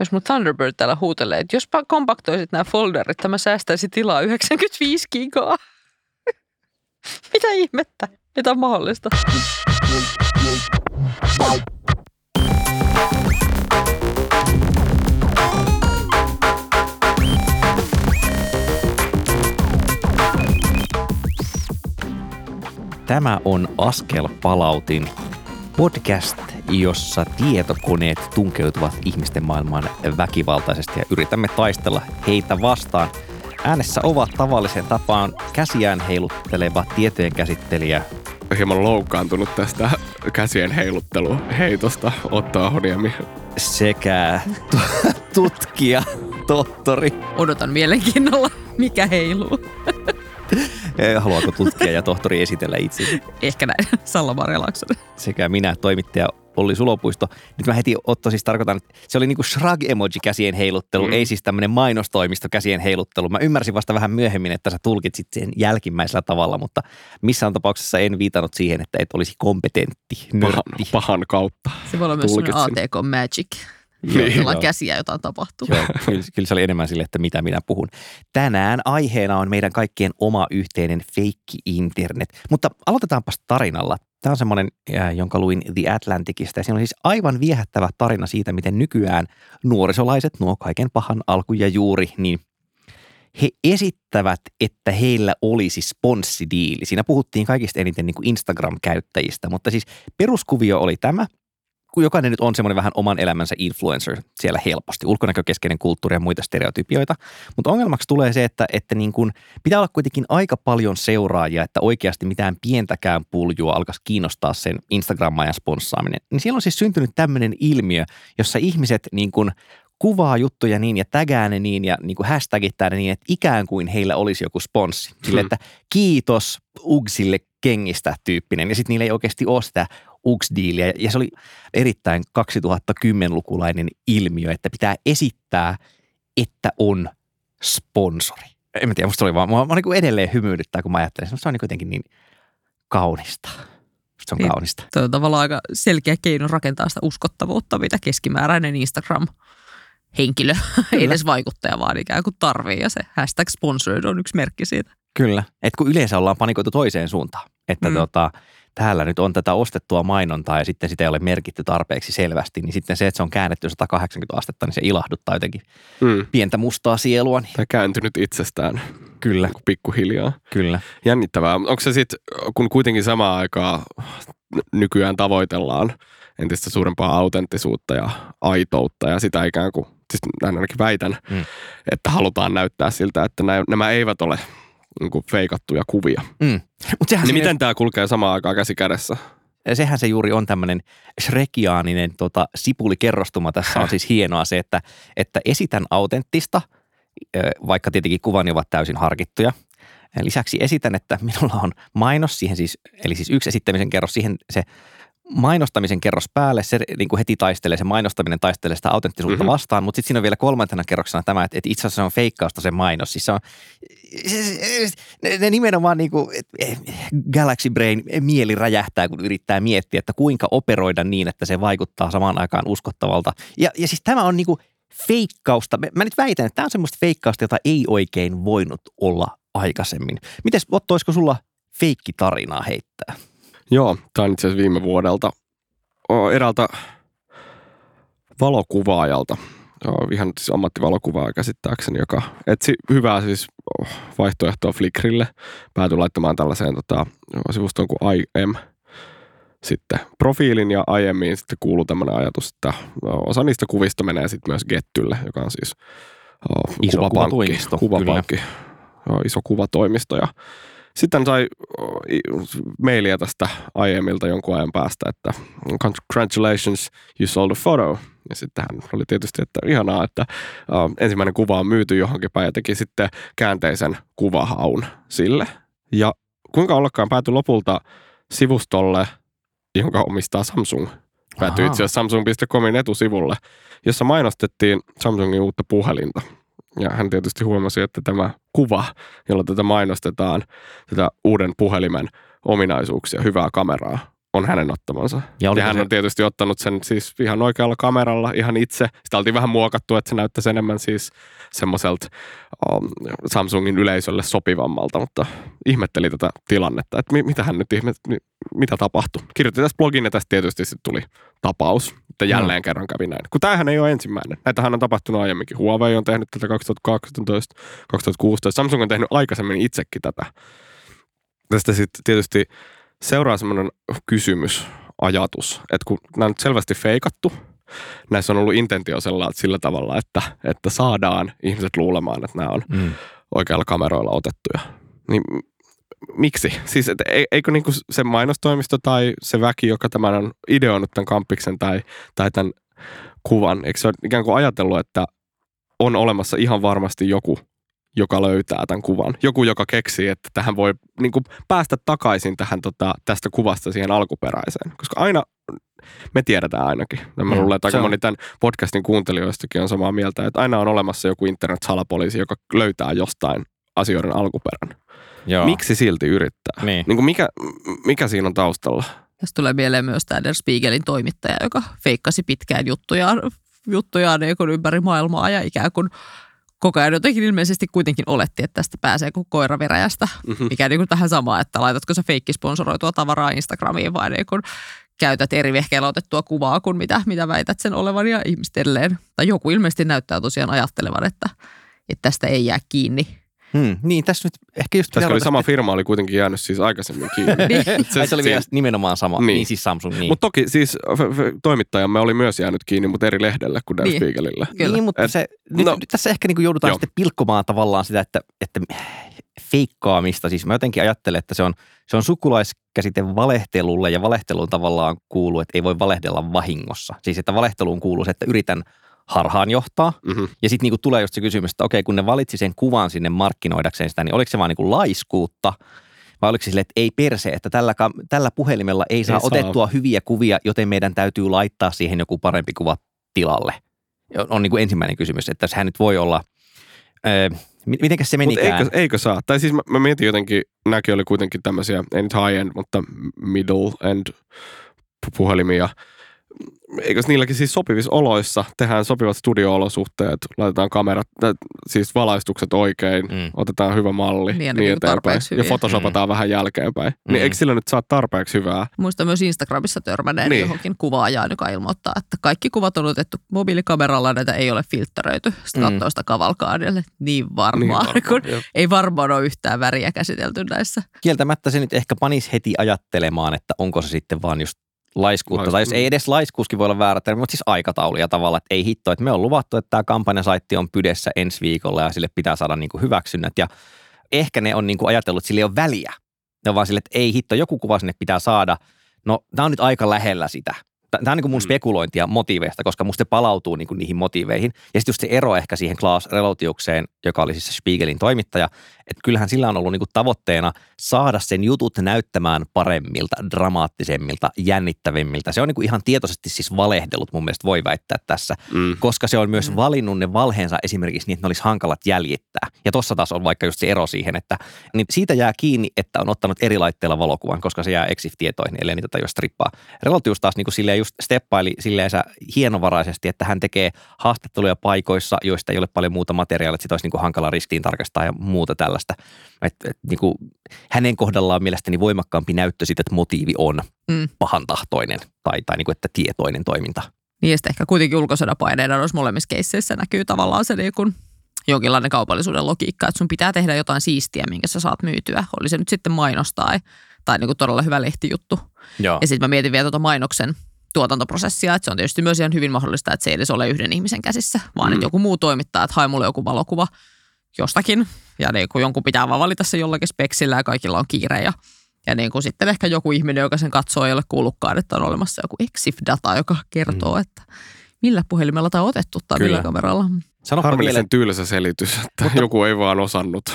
Jos mun Thunderbird täällä huutelee, että jospa kompaktoisit nämä folderit, tämä säästäisi tilaa 95 gigaa. Mitä ihmettä? Mitä on mahdollista? Tämä on Askel palautin podcast, jossa tietokoneet tunkeutuvat ihmisten maailmaan väkivaltaisesti ja yritämme taistella heitä vastaan. Äänessä ovat tavallisen tapaan käsiään heilutteleva tietojen käsittelijä hieman loukkaantunut tästä käsien heiluttelu heitosta Otto Ahoniemi. sekä tu- tutkija, tohtori. Odotan mielenkiinnolla, mikä heiluu. Eh, Haluaako tutkija ja tohtori esitellä itsensä? Ehkä näin, Salla sekä minä, toimittaja Olli Sulopuisto. Nyt mä heti Otto siis tarkoitan, että se oli niinku shrug-emoji käsien heiluttelu, mm. ei siis tämmöinen mainostoimisto käsien heiluttelu. Mä ymmärsin vasta vähän myöhemmin, että sä tulkitsit sen jälkimmäisellä tavalla, mutta missään tapauksessa en viitannut siihen, että et olisi kompetentti, Pahan, nörtti. pahan kautta. Se voi olla myös. ATK Magic, Niin, jolla joo. käsiä jotain tapahtuu. Joo, kyllä, kyllä se oli enemmän sille, että mitä minä puhun. Tänään aiheena on meidän kaikkien oma yhteinen feikki internet. Mutta aloitetaanpas tarinalla. Tämä on semmoinen, jonka luin The Atlanticista. Ja siinä on siis aivan viehättävä tarina siitä, miten nykyään nuorisolaiset, nuo kaiken pahan alku ja juuri, niin he esittävät, että heillä olisi sponssidiili. Siinä puhuttiin kaikista eniten niin kuin Instagram-käyttäjistä, mutta siis peruskuvio oli tämä – kun jokainen nyt on semmoinen vähän oman elämänsä influencer siellä helposti, ulkonäkökeskeinen kulttuuri ja muita stereotypioita. Mutta ongelmaksi tulee se, että, että niin kun pitää olla kuitenkin aika paljon seuraajia, että oikeasti mitään pientäkään puljua alkaisi kiinnostaa sen Instagram-ajan sponssaaminen. Niin siellä on siis syntynyt tämmöinen ilmiö, jossa ihmiset niin kun kuvaa juttuja niin ja tägää ne niin ja niin kuin hashtagittää ne niin, että ikään kuin heillä olisi joku sponssi. Sille, Hmm. että kiitos Ugsille kengistä tyyppinen. Ja sitten niillä ei oikeasti ole sitä Ux-diiliä. Ja se oli erittäin 2010-lukulainen ilmiö, että pitää esittää, että on sponsori. En mä tiedä, musta oli vaan, mua, mua niin edelleen hymyilyttää, kun mä ajattelen. Se on niin jotenkin niin kaunista. Musta se on Niin. kaunista. Tuo on tavallaan aika selkeä keino rakentaa sitä uskottavuutta, mitä keskimääräinen Instagram-henkilö, ei edes vaikuttaja, vaan ikään kuin tarvii. Ja se hashtag sponsored on yksi merkki siitä. Kyllä. Et kun yleensä ollaan panikoitu toiseen suuntaan, että mm. tota, täällä nyt on tätä ostettua mainontaa ja sitten sitä ei ole merkitty tarpeeksi selvästi, niin sitten se, että se on käännetty 180 astetta, niin se ilahduttaa jotenkin Mm. pientä mustaa sielua. Niin Tämä kääntynyt itsestään kyllä, pikkuhiljaa. kyllä. Jännittävää. Onko se sitten, kun kuitenkin samaan aikaan nykyään tavoitellaan entistä suurempaa autenttisuutta ja aitoutta ja sitä ikään kuin, siis näin ainakin väitän, Mm. että halutaan näyttää siltä, että nä- nämä eivät ole niin kuin feikattuja kuvia. Mm. Mut sehän, Niin siinä- miten tämä kulkee samaan aikaan käsi kädessä? sehän se juuri on tämmöinen shrekiaaninen tota, sipulikerrostuma. Tässä on siis hienoa se, että, että esitän autenttista, vaikka tietenkin kuvani ovat täysin harkittuja. Lisäksi esitän, että minulla on mainos siihen siis, eli siis yksi esittämisen kerros siihen se mainostamisen kerros päälle, se niin kuin heti taistelee, se mainostaminen taistelee sitä autenttisuutta Mhm. vastaan, mutta sitten siinä on vielä kolmantena kerroksena tämä, että, että itse asiassa se on feikkausta se mainos. Siis se on, ne, ne nimenomaan niin kuin, Galaxy Brain mieli räjähtää, kun yrittää miettiä, että kuinka operoida niin, että se vaikuttaa samaan aikaan uskottavalta. Ja, ja siis tämä on niin kuin feikkausta. Mä- Mä nyt väitän, että tämä on semmoista feikkausta, jota ei oikein voinut olla aikaisemmin. Mites Otto, olisiko sulla feikkitarinaa heittää? Joo, tämä on itse asiassa viime vuodelta eräältä valokuvaajalta. Ihan siis ammattivalokuvaaja käsittääkseni, joka etsi hyvää siis oh, vaihtoehtoa Flickrille. Päätyi laittamaan tällaiseen tota, sivustoon kuin IM sitten profiilin ja aiemmin sitten kuuluu tämmöinen ajatus, että osa niistä kuvista menee sitten myös Gettylle, joka on siis oh, Iso kuvapankki, kuvatoimisto, kuvapankki joo, iso kuvatoimisto ja sitten sai mailia tästä aiemmilta jonkun ajan päästä, että congratulations, you sold a photo. Ja sitten hän oli tietysti, että ihanaa, että uh, ensimmäinen kuva on myyty johonkin päin ja teki sitten käänteisen kuvahaun sille. Ja kuinka ollakaan päätyi lopulta sivustolle, jonka omistaa Samsung. Päätyi itse asiassa Samsung.comin etusivulle, jossa mainostettiin Samsungin uutta puhelinta. Ja hän tietysti huomasi, että tämä kuva, jolla tätä mainostetaan, tätä uuden puhelimen ominaisuuksia, hyvää kameraa, on hänen ottamansa. Ja Ja, hän se- on tietysti ottanut sen siis ihan oikealla kameralla ihan itse. Sitä oltiin vähän muokattu, että se näyttäisi enemmän siis semmoiselta um, Samsungin yleisölle sopivammalta, mutta ihmetteli tätä tilannetta, että mi- mitä hän nyt ihme, mi- mitä tapahtui. Kirjoitti tästä blogin ja tästä tietysti sitten tuli tapaus, että jälleen kerran kävi näin. Kun tämähän ei ole ensimmäinen. Näitähän on tapahtunut aiemminkin. Huawei on tehnyt tätä 2012, 2016. Samsung on tehnyt aikaisemmin itsekin tätä. Tästä sitten tietysti seuraa semmoinen kysymys, ajatus, että kun nämä on nyt selvästi feikattu, näissä on ollut intentio sillä, sillä tavalla, että, että saadaan ihmiset luulemaan, että nämä on Mm. oikealla kameroilla otettuja. Niin miksi? Siis et, eikö niinku se mainostoimisto tai se väki, joka tämän on ideoinut tämän kampiksen tai, tai tämän kuvan, eikö se ole ikään kuin ajatellut, että on olemassa ihan varmasti joku, joka löytää tämän kuvan. Joku, joka keksii, että tähän voi niin kuin päästä takaisin tähän, tota, tästä kuvasta siihen alkuperäiseen. Koska aina, me tiedetään ainakin. Ja mä Mm, luulen, että aika on. moni tämän podcastin kuuntelijoistakin on samaa mieltä, että aina on olemassa joku internet-salapoliisi, joka löytää jostain asioiden alkuperän. Joo. Miksi silti yrittää? Niin. Niin kuin mikä, mikä siinä on taustalla? Tästä tulee mieleen myös tämä Der Spiegelin toimittaja, joka feikkasi pitkään juttujaan, juttujaan niin kuin ympäri maailmaa ja ikään kuin koko ajan jotenkin ilmeisesti kuitenkin oletti, että tästä pääsee kuin koira veräjästä. Mhm. Mikä niin kuin tähän samaan, että laitatko sä feikkisponsoroitua tavaraa Instagramiin vai niin kuin käytät eri vehkeellä otettua kuvaa kuin mitä, mitä väität sen olevan ja ihmiset edelleen. Tai joku ilmeisesti näyttää tosiaan ajattelevan, että, että tästä ei jää kiinni. Hmm. Niin, tässä nyt ehkä just... Tässä oli sama firma, oli kuitenkin jäänyt siis aikaisemmin kiinni. Ai, se oli vielä nimenomaan sama. Niin, Niin. niin siis Samsung. Niin. Mutta toki siis f- f- toimittajamme oli myös jäänyt kiinni, mutta eri lehdelle kuin Der Niin. Spiegelille. Kyllä. Niin, mutta Et- se, nyt, no- nyt tässä ehkä niin joudutaan Joo. sitten pilkkomaan tavallaan sitä, että, että feikkaamista. Siis mä jotenkin ajattelen, että se on, se on sukulaiskäsite valehtelulle ja valehteluun tavallaan kuuluu, että ei voi valehdella vahingossa. Siis että valehteluun kuuluu se, että yritän harhaan johtaa. Mm-hmm. Ja sitten niinku tulee just se kysymys, että okei, kun ne valitsi sen kuvan sinne markkinoidakseen sitä, niin oliko se vaan niinku laiskuutta vai oliko se sille, että ei perse, että tällä, tällä puhelimella ei saa Ei saa. otettua hyviä kuvia, joten meidän täytyy laittaa siihen joku parempi kuva tilalle. On, on niin kuin ensimmäinen kysymys, että sehän nyt voi olla, öö, mi- mitenkäs se menikään? eikö, eikö saa? Tai siis mä, mä mietin jotenkin, nämäkin oli kuitenkin tämmöisiä, ei nyt high-end, mutta middle-end pu- puhelimia. Eikö niilläkin siis sopivissa oloissa tehdään sopivat studio-olosuhteet, laitetaan kamerat, tä- siis valaistukset oikein, Mm. otetaan hyvä malli Niin, niin, niin eteenpäin. tarpeeksi Ja hyviä. photoshopataan mm. vähän jälkeenpäin. Mm. Niin eikö sillä nyt saa tarpeeksi hyvää? Muista myös Instagramissa törmäneen niin. Niin. johonkin kuvaajaan, joka ilmoittaa, että kaikki kuvat on otettu mobiilikameralla, näitä ei ole filtteröity. Sitten Mm. katsoo sitä kavalkaadelle. Niin varmaan, Niin niin varmaan, kun jep. ei varmaan ole yhtään väriä käsitelty näissä. Kieltämättä se nyt ehkä panisi heti ajattelemaan, että onko se sitten vaan just laiskuutta. Laisku- Tai jos ei edes laiskuuskin voi olla väärä termi, mutta siis aikatauluja tavalla, että ei hitto, että me on luvattu, että tämä kampanjasaitti on pydessä ensi viikolla ja sille pitää saada niin kuin hyväksynnät. Ja ehkä ne on niin kuin ajatellut, että sille ei ole väliä. Ne on vaan sille, että ei hitto, joku kuva sinne pitää saada. No, tämä on nyt aika lähellä sitä. Tämä on niin kuin mun Mm. spekulointia motiiveista, koska musta se palautuu niin kuin niihin motiiveihin. Ja sitten just se ero ehkä siihen Klaas Relotiukseen, joka oli siis se Spiegelin toimittaja, että kyllähän sillä on ollut niin kuin tavoitteena saada sen jutut näyttämään paremmilta, dramaattisemmilta, jännittävimmiltä. Se on niin kuin ihan tietoisesti siis valehdellut mun mielestä voi väittää tässä, Mm. koska se on myös valinnut ne valheensa esimerkiksi niin, että ne olisi hankalat jäljittää. Ja tuossa taas on vaikka just se ero siihen, että niin siitä jää kiinni, että on ottanut eri laitteella valokuvan, koska se jää EXIF-tietoihin, ellei niitä tajua strippaa. Relotius taas niin kuin silleen just steppaili silleensä hienovaraisesti, että hän tekee haastatteluja paikoissa, joista ei ole paljon muuta materiaalia, että sitä olisi niin kuin hankala ristiin tarkastaa ja muuta tällaista. Et, et, niin kuin, hänen kohdallaan mielestäni voimakkaampi näyttö siitä, että motiivi on Mm. pahantahtoinen tai, tai niin kuin, että tietoinen toiminta. Niin ja sitten ehkä kuitenkin ulkosodan-paineina noissa molemmissa keisseissä näkyy tavallaan se niin kuin jonkinlainen kaupallisuuden logiikka, että sun pitää tehdä jotain siistiä, minkä sä saat myytyä. Oli se nyt sitten mainos tai, tai niin kuin todella hyvä lehtijuttu. Joo. Ja sitten mä mietin vielä tuota mainoksen tuotantoprosessia, että se on tietysti myös ihan hyvin mahdollista, että se ei edes ole yhden ihmisen käsissä, vaan mm. että joku muu toimittaa, että hae mulle joku valokuva jostakin. Ja niin kuin jonkun pitää vaan valita se jollakin speksillä ja kaikilla on kiire. Ja, ja niin kuin sitten ehkä joku ihminen, joka sen katsoo, ei ole kuullutkaan, että on olemassa joku EXIF-data, joka kertoo, mm. että millä puhelimella tämä on otettu tai Kyllä. millä kameralla. Sanoppa vielä, Harmillisen tylsä selitys, että joku ei vaan osannut.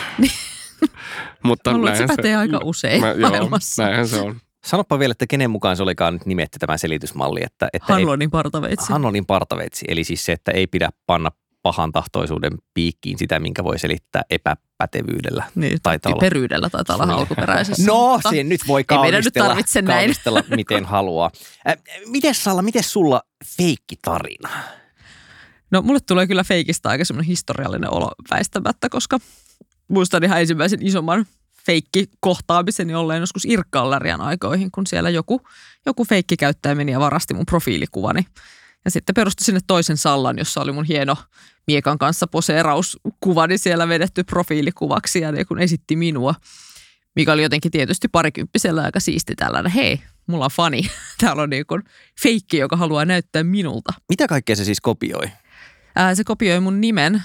Mutta Mä luulen, että se pätee aika usein Mä, joo, maailmassa. näinhän se on. Sanoppa vielä, että kenen mukaan se olikaan nyt nimetty tämä selitysmalli. Että, että Hanlonin partaveitsi. Hanlonin partaveitsi, eli siis se, että ei pidä panna pahan tahtoisuuden piikkiin sitä, minkä voi selittää epäpätevyydellä. Niin, Taitaa olla. Peryydellä taitaa olla alkuperäisessä. No, se nyt voi meidän nyt kaunistella, tarvitse näin. kaunistella miten haluaa. Äh, miten Salla, miten sulla feikkitarina? No mulle tulee kyllä feikistä aika semmoinen historiallinen olo väistämättä, koska muistan ihan ensimmäisen isomman feikki-kohtaamiseni olleen joskus Irkkallerian aikoihin, kun siellä joku, joku feikkikäyttäjä meni ja varasti mun profiilikuvani. Ja sitten perusti sinne toisen sallan, jossa oli mun hieno miekan kanssa poseerauskuvani siellä vedetty profiilikuvaksi ja ne kun esitti minua, mikä oli jotenkin tietysti parikymppisellä aika siisti tällainen, hei, mulla on fani. Täällä on niin kuin feikki, joka haluaa näyttää minulta. Mitä kaikkea se siis kopioi? Ää, se kopioi mun nimen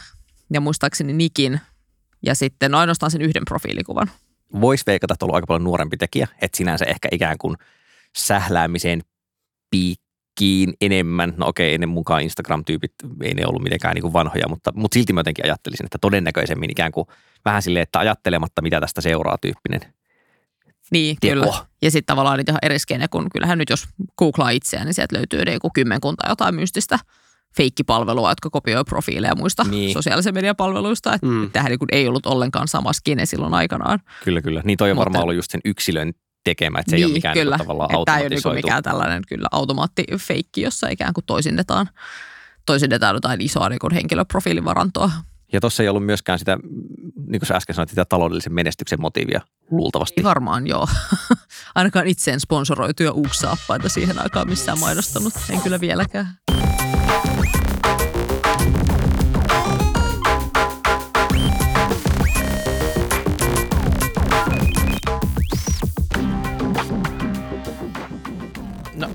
ja muistaakseni nikin ja sitten no ainoastaan sen yhden profiilikuvan. Voisi veikata, että on ollut aika paljon nuorempi tekijä, että sinänsä ehkä ikään kuin sähläämiseen piikkiin enemmän. No okei, ennen mukaan Instagram-tyypit ei ne ollut mitenkään niin kuin vanhoja, mutta, mutta silti mä jotenkin ajattelisin, että todennäköisemmin ikään kuin vähän silleen, että ajattelematta mitä tästä seuraa tyyppinen. Niin, Teko. kyllä. Ja sitten tavallaan niitä ihan eriskeinen, kun kyllähän nyt jos googlaa itseään, niin sieltä löytyy joku kymmenkunta jotain mystistä feikkipalvelua, jotka kopioi profiileja muista Niin. niin. sosiaalisen median palveluista. Että Mm. tämähän niin ei ollut ollenkaan sama skene silloin aikanaan. Kyllä, kyllä. Niin toi on Mutta- varmaan ollut just sen yksilön tekemä, että se ei ole mikään kyllä. niin tavallaan Että Tämä ei ole niin mikään tällainen kyllä automaattifeikki, jossa ikään kuin toisinnetaan, toisinnetaan jotain isoa niin kuin henkilöprofiilivarantoa. Ja tuossa ei ollut myöskään sitä, niin kuin sä äsken sanoit, sitä taloudellisen menestyksen motiivia luultavasti. Varmaan joo. Ainakaan itseen sponsoroituja uuksaappaita siihen aikaan missään mainostanut. En kyllä vieläkään.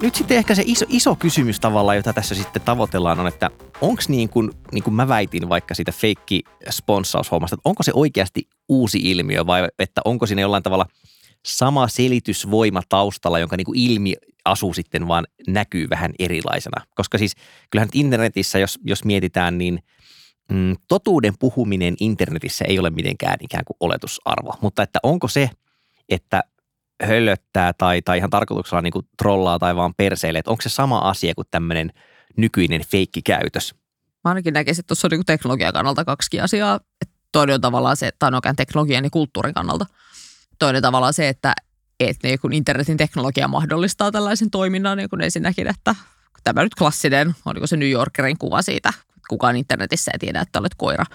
Nyt sitten ehkä se iso, iso kysymys tavallaan, jota tässä sitten tavoitellaan on, että onko niin kuin, niin kuin mä väitin vaikka siitä feikki sponssaushommasta, että onko se oikeasti uusi ilmiö vai että onko siinä jollain tavalla sama selitysvoima taustalla, jonka niin kuin ilmi asu sitten vaan näkyy vähän erilaisena. Koska siis kyllähän internetissä, jos, jos mietitään, niin mm, totuuden puhuminen internetissä ei ole mitenkään ikään kuin oletusarvo. Mutta että onko se, että höllöttää tai, tai ihan tarkoituksella niin kuin trollaa tai vaan perseilee, että onko se sama asia kuin tämmöinen nykyinen feikkikäytös? Mä ainakin näkisin, että tuossa on niin teknologian kannalta kaksi asiaa. Toinen on tavallaan se, tai no oikein teknologian ja kulttuurin kannalta. Toinen tavallaan se, että, että niin kun internetin teknologia mahdollistaa tällaisen toiminnan, niin kuin ensinnäkin, että tämä nyt klassinen, oliko se New Yorkerin kuva siitä, kukaan internetissä ei tiedä, että olet koira.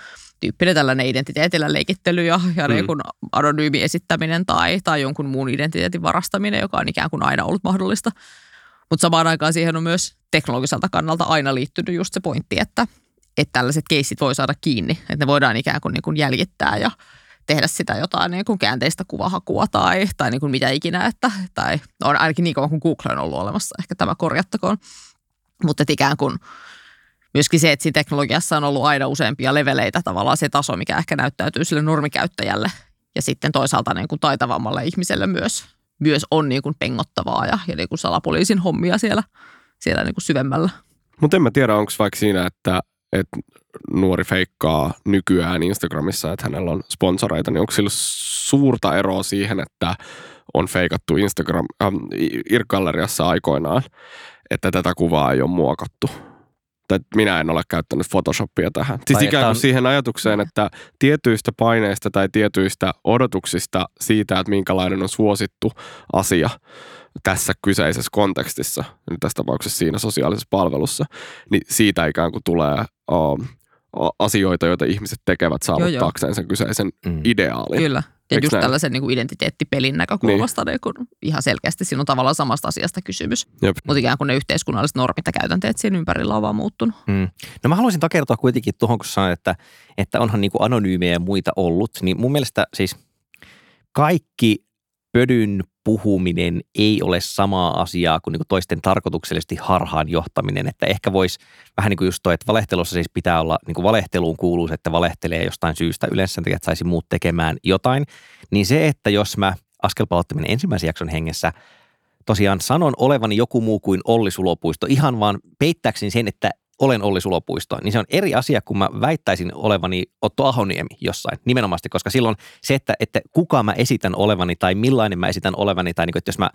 Tyyppinen tällainen identiteetillä leikittely ja, ja Mm. niin kuin anonyymi esittäminen tai, tai jonkun muun identiteetin varastaminen, joka on ikään kuin aina ollut mahdollista. Mutta samaan aikaan siihen on myös teknologiselta kannalta aina liittynyt just se pointti, että, että tällaiset keissit voi saada kiinni. Että ne voidaan ikään kuin, niin kuin jäljittää ja tehdä sitä jotain niin kuin käänteistä kuvahakua tai, tai niin kuin mitä ikinä. Että, tai on ainakin niin kauan kuin Google on ollut olemassa, ehkä tämä korjattakoon. Mutta ikään kuin myöskin se, että siinä teknologiassa on ollut aina useampia leveleitä tavallaan se taso, mikä ehkä näyttäytyy sille normikäyttäjälle ja sitten toisaalta niin kuin taitavammalle ihmiselle myös, myös on niin kuin pengottavaa ja, ja niin kuin salapoliisin hommia siellä, siellä niin kuin syvemmällä. Mutta en mä tiedä, onko vaikka siinä, että, että nuori feikkaa nykyään Instagramissa, että hänellä on sponsoreita, niin onko sillä suurta eroa siihen, että on feikattu Instagram, ähm, Irk-galleriassa aikoinaan, että tätä kuvaa ei ole muokattu. Tai minä en ole käyttänyt Photoshopia tähän. Siis Tai ikään kuin on- siihen ajatukseen, että tietyistä paineista tai tietyistä odotuksista siitä, että minkälainen on suosittu asia tässä kyseisessä kontekstissa, nyt tässä tapauksessa siinä sosiaalisessa palvelussa, niin siitä ikään kuin tulee um, asioita, joita ihmiset tekevät saavuttaakseen sen kyseisen Mm. ideaalin. Kyllä. Ja Eiks just näin? tällaisen niin kuin identiteettipelin näkökulmasta niin. Niin ihan selkeästi siinä on tavallaan samasta asiasta kysymys. Jep. Mutta ikään kuin ne yhteiskunnalliset normit ja käytänteet siinä ympärillä on vaan muuttunut. Mm. No mä haluaisin takertua kuitenkin tuohon, kun sanoin, että, että onhan niin kuin anonyymejä ja muita ollut, niin mun mielestä siis kaikki pödyn puhuminen ei ole samaa asiaa kuin, niin kuin toisten tarkoituksellisesti harhaan johtaminen, että ehkä voisi vähän niin kuin just toi, että valehtelussa siis pitää olla, niin kuin valehteluun kuuluu se, että valehtelee jostain syystä. Yleensä että saisi muut tekemään jotain, niin se, että jos mä askelpalauttaminen ensimmäisen jakson hengessä tosiaan sanon olevani joku muu kuin Olli Sulopuisto, ihan vaan peittääkseni sen, että olen Olli Sulopuisto, niin se on eri asia, kun mä väittäisin olevani Otto Ahoniemi jossain. Nimenomaan, koska silloin se, että, että kuka mä esitän olevani tai millainen mä esitän olevani, tai niin kuin, että jos mä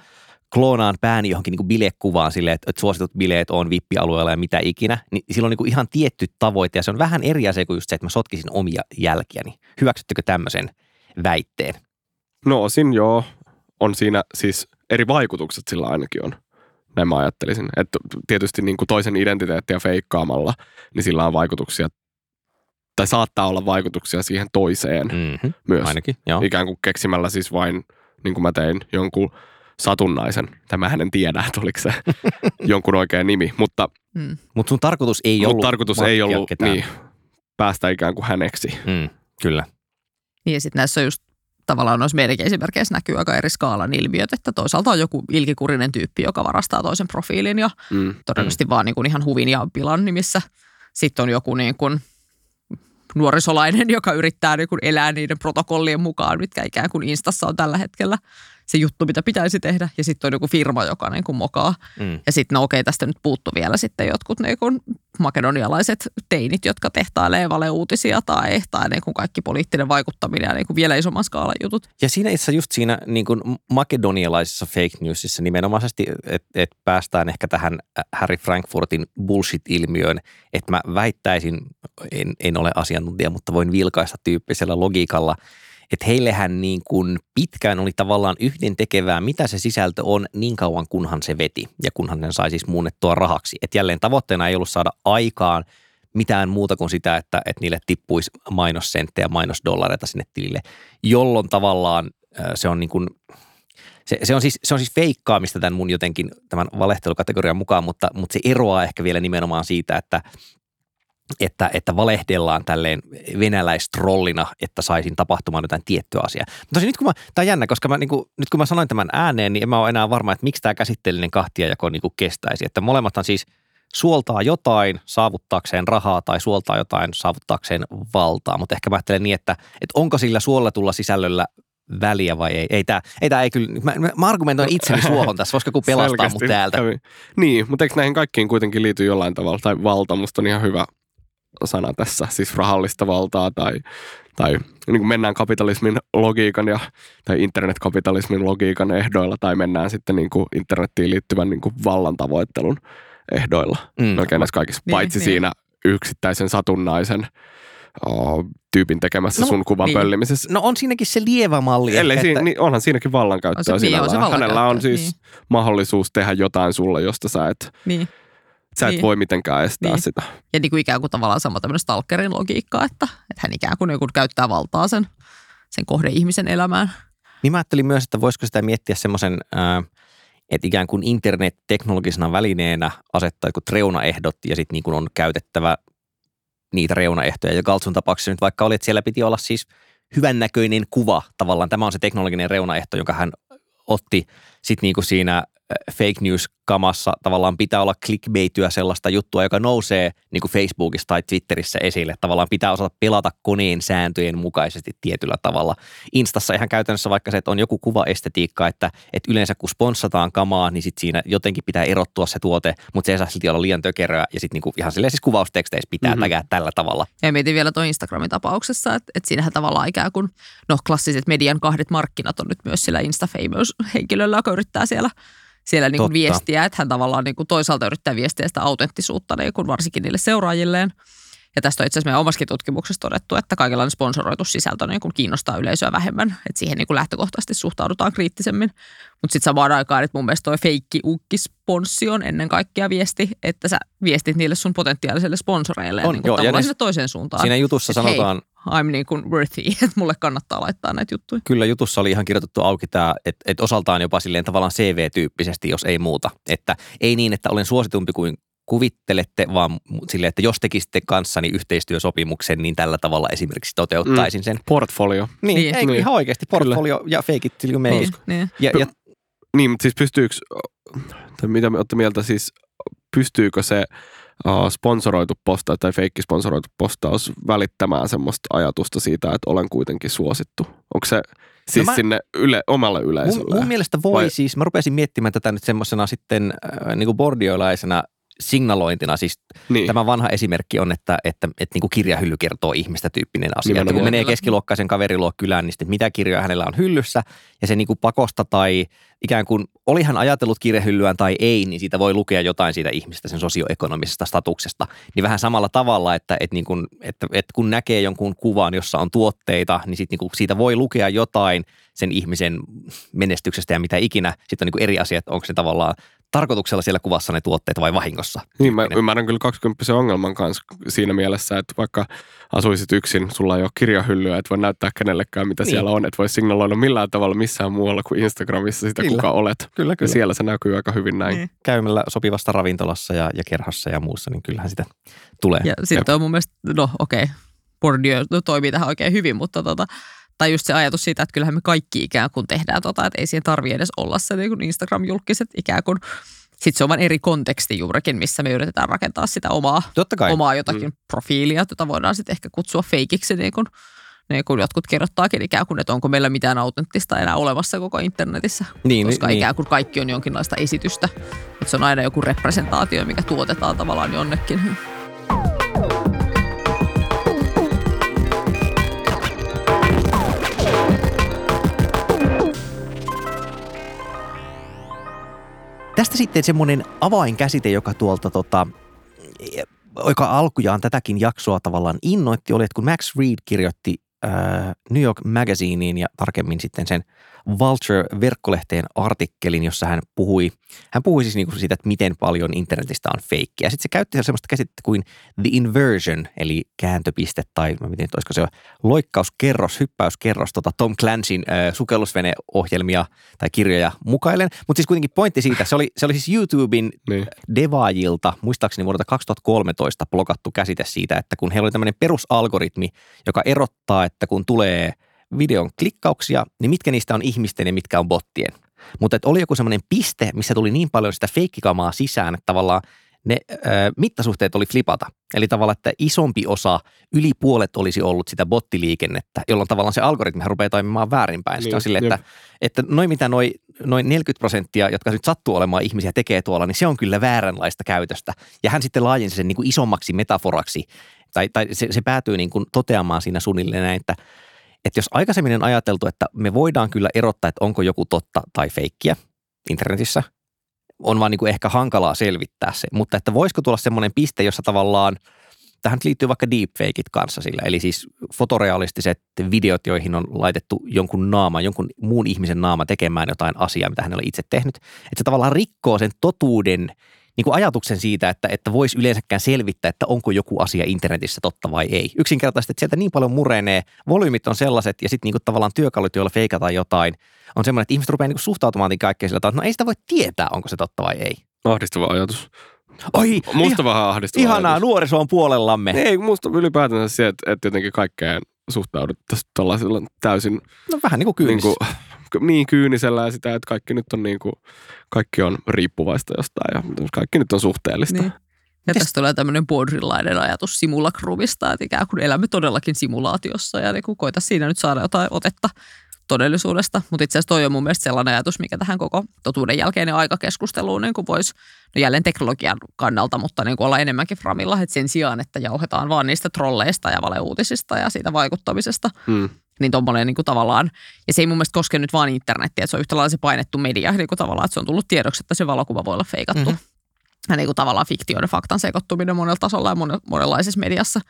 kloonaan pääni johonkin niin kuin bilekuvaan silleen, että, että suositut bileet on vippialueella ja mitä ikinä, niin silloin niin kuin ihan tietty tavoite ja se on vähän eri asia kuin just se, että mä sotkisin omia jälkiäni. Hyväksyttekö tämmöisen väitteen? No osin joo. On siinä siis eri vaikutukset sillä ainakin on. Näin mä ajattelisin. Että tietysti niin kuin toisen identiteettiä feikkaamalla, niin sillä on vaikutuksia tai saattaa olla vaikutuksia siihen toiseen Mm-hmm. myös. Ainakin, joo. Ikään kuin keksimällä siis vain, niin kuin mä tein, jonkun satunnaisen. Tämähän en tiedä, että oliko se jonkun oikea nimi, mutta, Mm. Mutta sun tarkoitus ei ollut tarkoitus ei ollut ketään. niin, päästä ikään kuin häneksi. Mm, kyllä. Niin ja sitten näissä on just tavallaan noissa meidänkin esimerkkeissä näkyy aika eri skaalan ilmiöt, että toisaalta on joku ilkikurinen tyyppi, joka varastaa toisen profiilin ja Mm. todennäköisesti vaan niin kuin ihan huvin ja pilan nimissä. Sitten on joku niin kuin nuorisolainen, joka yrittää niin kuin elää niiden protokollien mukaan, mitkä ikään kuin Instassa on tällä hetkellä se juttu, mitä pitäisi tehdä. Ja sitten on joku firma, joka niin kuin mokaa. Mm. Ja sitten no okei, tästä nyt puuttu vielä sitten jotkut niin kuin makedonialaiset teinit, jotka tehtailee valeuutisia tai, tai niin kuin kaikki poliittinen vaikuttaminen ja niin kuin vielä isomman skaalan jutut. Ja siinä itse just siinä niin kuin makedonialaisessa fake newsissa nimenomaisesti, että et päästään ehkä tähän Harry Frankfurtin bullshit-ilmiöön, että mä väittäisin, en, en ole asiantuntija, mutta voin vilkaista tyyppisellä logiikalla, että heillehän niin kuin pitkään oli tavallaan yhden tekevää, mitä se sisältö on niin kauan kunhan se veti ja kunhan sen sai siis muunnettua rahaksi. Että jälleen tavoitteena ei ollut saada aikaan mitään muuta kuin sitä, että, että niille tippuisi mainossenttejä, mainosdollareita sinne tilille, jolloin tavallaan se on niin kuin, se, se, on siis, se on siis feikkaamista tämän mun jotenkin tämän valehtelukategorian mukaan, mutta, mutta se eroaa ehkä vielä nimenomaan siitä, että, että, että valehdellaan tälleen venäläistrollina, että saisin tapahtumaan jotain tiettyä asiaa. Mutta nyt kun mä, tämä on jännä, koska mä, niin kuin, nyt kun mä sanoin tämän ääneen, niin en mä ole enää varma, että miksi tämä käsitteellinen kahtiajako niin kuin kestäisi. Että molemmathan siis suoltaa jotain saavuttaakseen rahaa tai suoltaa jotain saavuttaakseen valtaa, mutta ehkä mä ajattelen niin, että, että onko sillä suolletulla sisällöllä väliä vai ei. Ei tämä ei, tää ei kyllä, mä, mä- argumentoin itseni suohon tässä, voisiko joku pelastaa mut Selkeästi täältä. kävi. Niin, mutta eikö näihin kaikkiin kuitenkin liity jollain tavalla, tai valta, musta on ihan hyvä sana tässä, siis rahallista valtaa tai, tai niin kuin mennään kapitalismin logiikan ja, tai internetkapitalismin logiikan ehdoilla tai mennään sitten niin kuin internettiin liittyvän niin kuin vallan tavoittelun ehdoilla. Mm. Melkein näissä kaikissa, Niin, paitsi niin. siinä yksittäisen satunnaisen oh, tyypin tekemässä No, sun kuvan niin. pöllimisessä. No on siinäkin se lievä malli. Ellei ehkä, siinä, että, niin onhan siinäkin vallankäyttöä On se- niin, on se sinällään. Hänellä on vallankäyttöä, siis mahdollisuus tehdä jotain sulle, josta sä et, Niin. Sä et Niin. voi mitenkään estää Niin. sitä. Ja niin kuin ikään kuin tavallaan sama tämmöinen stalkerin logiikka, että, että hän ikään kuin, niin kuin käyttää valtaa sen, sen kohde-ihmisen elämään. Niin mä ajattelin myös, että voisiko sitä miettiä semmoisen, ää, että ikään kuin internet teknologisena välineenä asettaa jotkut reunaehdot ja sitten niin kuin on käytettävä niitä reunaehtoja. Ja Galtsun tapauksessa nyt vaikka oli, että siellä piti olla siis hyvännäköinen kuva tavallaan. Tämä on se teknologinen reunaehto, jonka hän otti sitten niin kuin siinä fake news kamassa tavallaan pitää olla clickbaityä sellaista juttua, joka nousee niin kuin Facebookissa tai Twitterissä esille. Tavallaan pitää osata pelata koneen sääntöjen mukaisesti tietyllä tavalla. Instassa ihan käytännössä vaikka se, että on joku kuvaestetiikka, että, että yleensä kun sponssataan kamaa, niin sit siinä jotenkin pitää erottua se tuote, mutta se ei saa silti olla liian tökeröä ja sitten niinku ihan silleen siis kuvausteksteissä pitää Mhm. mm-hmm. tägää tällä tavalla. Ja mietin vielä tuon Instagramin tapauksessa, että, että siinähän tavallaan ikään kuin, no klassiset median kahdet markkinat on nyt myös sillä Insta-famous-henkilöllä, joka yrittää siellä, siellä niin kuin viestiä, että hän tavallaan niin kuin toisaalta yrittää viestiä sitä autenttisuutta niin kuin varsinkin niille seuraajilleen. Ja tästä on itse asiassa meidän omassakin tutkimuksessa todettu, että kaikenlainen sponsoroitu sisältö niin kuin kiinnostaa yleisöä vähemmän. Että siihen niin kuin lähtökohtaisesti suhtaudutaan kriittisemmin. Mutta sitten samaan aikaan, että mun mielestä toi feikki ukkisponssi on ennen kaikkea viesti, että sä viestit niille sun potentiaalisille sponsoreille On, niin kuin joo, ja tavallaan ne- sinne toiseen suuntaan. Siinä jutussa Et hei, sanotaan, I'm niin kuin worthy, että mulle kannattaa laittaa näitä juttuja. kyllä jutussa oli ihan kirjoitettu auki tämä, että, että osaltaan jopa silleen tavallaan CV-tyyppisesti, jos ei muuta. Että ei niin, että olen suositumpi kuin kuvittelette, vaan silleen, että jos tekisitte kanssani yhteistyösopimuksen, niin tällä tavalla esimerkiksi toteuttaisin sen. Portfolio. Niin, Niin. ei, Niin. ihan oikeasti portfolio ja fake it till you make Niin, it. niin. Ja, ja Niin, mutta siis pystyykö, tai mitä me olette mieltä, siis pystyykö se sponsoroitu postaus tai feikki sponsoroitu postaus välittämään semmoista ajatusta siitä, että olen kuitenkin suosittu? Onko se siis No mä- sinne yle, omalle Mun, yleisölle? mun mielestä voi Vai- Vai? siis, mä rupesin miettimään tätä nyt semmoisena sitten äh, niin kuin bordioilaisena signalointina. Siis Niin. Tämä vanha esimerkki on, että, että, että niin kuin kirjahylly kertoo ihmistä tyyppinen asia. Että kun Nimenomaan. menee keskiluokkaisen kaveriluo kylään, niin sitten mitä kirjoja hänellä on hyllyssä ja se niin kuin pakosta tai ikään kuin oli hän ajatellut kirjahyllyään tai ei, niin siitä voi lukea jotain siitä ihmistä sen sosioekonomisesta statuksesta. Niin vähän samalla tavalla, että, että, niin kuin, että, että kun näkee jonkun kuvan, jossa on tuotteita, niin, sit niin kuin siitä voi lukea jotain sen ihmisen menestyksestä ja mitä ikinä. Sitten on niin kuin eri asia, että onko se tavallaan tarkoituksella siellä kuvassa ne tuotteet vai vahingossa. Niin, mä ymmärrän kyllä 20 ongelman kanssa siinä mielessä, että vaikka asuisit yksin, sulla ei ole kirjahyllyä, et voi näyttää kenellekään, mitä Niin. siellä on, et voi signaloida millään tavalla missään muualla kuin Instagramissa sitä, Kyllä. kuka olet. Kyllä, Ja kyllä. siellä se näkyy aika hyvin näin. Niin. Käymällä sopivassa ravintolassa ja, ja kerhossa ja muussa, niin kyllähän sitä tulee. Ja sitten on mun mielestä, no okei, okay, Bourdieu toimii tähän oikein hyvin, mutta tota, tai just se ajatus siitä, että kyllähän me kaikki ikään kuin tehdään tota, että ei siihen tarvi edes olla se niin Instagram-julkiset ikään kuin. Sitten se on vain eri konteksti juurikin, missä me yritetään rakentaa sitä omaa, Totta kai. omaa jotakin mm. profiilia, jota voidaan sitten ehkä kutsua feikiksi, niin kuin, niin kuin jotkut kirjoittaakin ikään kuin, että onko meillä mitään autenttista enää olemassa koko internetissä. Niin, koska niin. ikään kuin kaikki on jonkinlaista esitystä. Että se on aina joku representaatio, mikä tuotetaan tavallaan jonnekin. Tästä sitten semmoinen avainkäsite, joka tuolta tota, joka alkujaan tätäkin jaksoa tavallaan innoitti, oli, että kun Max Reed kirjoitti äh, New York Magazineen ja tarkemmin sitten sen Vulture-verkkolehteen artikkelin, jossa hän puhui, hän puhui siis niinku siitä, että miten paljon internetistä on feikkiä. Sitten se käytti sellaista käsitettä kuin the inversion, eli kääntöpiste tai mä että olisiko se loikkauskerros, hyppäyskerros, tota Tom Clancyn äh, sukellusveneohjelmia tai kirjoja mukaillen. Mutta siis kuitenkin pointti siitä, se oli, se oli siis YouTuben Niin. devaajilta, muistaakseni vuodelta 2013 blokattu käsite siitä, että kun heillä oli tämmöinen perusalgoritmi, joka erottaa, että kun tulee videon klikkauksia, niin mitkä niistä on ihmisten ja mitkä on bottien. Mutta että oli joku semmoinen piste, missä tuli niin paljon sitä feikkikamaa sisään, että tavallaan ne ö, mittasuhteet oli flipata. Eli tavallaan, että isompi osa, yli puolet olisi ollut sitä bottiliikennettä, jolloin tavallaan se algoritmi rupeaa toimimaan väärinpäin. Niin, on silleen, jep. että, että noin mitä noin, noin 40 prosenttia, jotka nyt sattuu olemaan ihmisiä tekee tuolla, niin se on kyllä vääränlaista käytöstä. Ja hän sitten laajensi sen niin kuin isommaksi metaforaksi, tai, tai se, se päätyy niin kuin toteamaan siinä suunnilleen näin, että, että jos aikaisemmin on ajateltu, että me voidaan kyllä erottaa, että onko joku totta tai feikkiä internetissä, on vaan niin kuin ehkä hankalaa selvittää se. Mutta että voisiko tulla semmoinen piste, jossa tavallaan, tähän liittyy vaikka deepfakeit kanssa sillä, eli siis fotorealistiset videot, joihin on laitettu jonkun naama, jonkun muun ihmisen naama tekemään jotain asiaa, mitä hän oli itse tehnyt. Että se tavallaan rikkoo sen totuuden niin kuin ajatuksen siitä, että, että voisi yleensäkään selvittää, että onko joku asia internetissä totta vai ei. Yksinkertaisesti, että sieltä niin paljon murenee, volyymit on sellaiset ja sitten niin kuin tavallaan työkalut, joilla feikataan jotain, on semmoinen, että ihmiset rupeaa niin kuin suhtautumaan kaikkeen sillä tavalla, että no ei sitä voi tietää, onko se totta vai ei. Ahdistava ajatus. Oi, Musta iha- vähän ahdistava ihanaa, ajatus. nuoriso on puolellamme. Ei, musta ylipäätänsä se, että, että jotenkin kaikkeen suhtauduttaisiin tällaisella täysin No vähän niin kuin niin, kyynis. kuin, niin kyynisellä ja sitä, että kaikki nyt on niin kuin, kaikki on riippuvaista jostain ja kaikki nyt on suhteellista. Niin. Ja Mites- tästä tulee tämmöinen Baudrillainen ajatus simulakruvista, että ikään kuin elämme todellakin simulaatiossa ja niin kuin koita siinä nyt saada jotain otetta todellisuudesta. Mutta itse asiassa toi on mun mielestä sellainen ajatus, mikä tähän koko totuuden jälkeinen aikakeskusteluun niin kuin voisi, no jälleen teknologian kannalta, mutta niin kuin olla enemmänkin framilla, että sen sijaan, että jauhetaan vaan niistä trolleista ja valeuutisista ja siitä vaikuttamisesta, Mm. Niin tommoinen niin kuin tavallaan, ja se ei mun mielestä koske nyt vaan internettiä, että se on yhtä lailla se painettu media, niin kuin tavallaan, että se on tullut tiedoksi, että se valokuva voi olla feikattu. Mhm. Mm-hmm. Ja niin kuin tavallaan fiktion ja faktan sekoittuminen monella tasolla ja mone- monenlaisessa mediassa.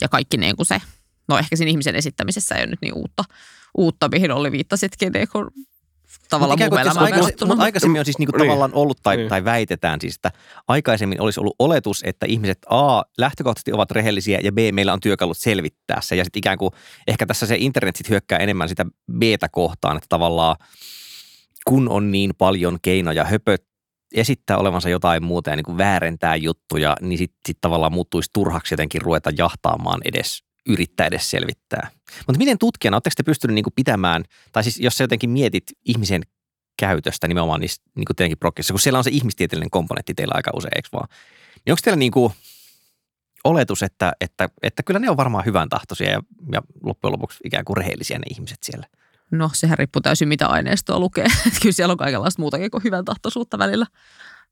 Ja kaikki niin kuin se, no ehkä siinä ihmisen esittämisessä ei ole nyt niin uutta, uutta mihin Olli viittasitkin, niin kuin tavallaan Ikään mun että elämään aikaisemmin, mutta aikaisemmin on siis niinku Niin. tavallaan ollut tai, Niin. tai väitetään siis, että aikaisemmin olisi ollut oletus, että ihmiset A, lähtökohtaisesti ovat rehellisiä ja B, meillä on työkalut selvittää se. Ja sitten ikään kuin ehkä tässä se internet sit hyökkää enemmän sitä B-tä kohtaan, että tavallaan kun on niin paljon keinoja höpöt esittää olevansa jotain muuta ja niin kuin väärentää juttuja, niin sitten sit tavallaan muuttuisi turhaksi jotenkin ruveta jahtaamaan edes, yrittää edes selvittää. Mutta miten tutkijana, oletteko te pystynyt niin pitämään, tai siis jos sä jotenkin mietit ihmisen käytöstä nimenomaan niissä niin teidänkin prokkissa, kun siellä on se ihmistieteellinen komponentti teillä aika usein, eikö vaan? Niin onko teillä niin kuin oletus, että, että, että kyllä ne on varmaan hyvän tahtoisia ja, ja loppujen lopuksi ikään kuin rehellisiä ne ihmiset siellä? No sehän riippuu täysin mitä aineistoa lukee. Kyllä siellä on kaikenlaista muutakin kuin hyvän tahtoisuutta välillä,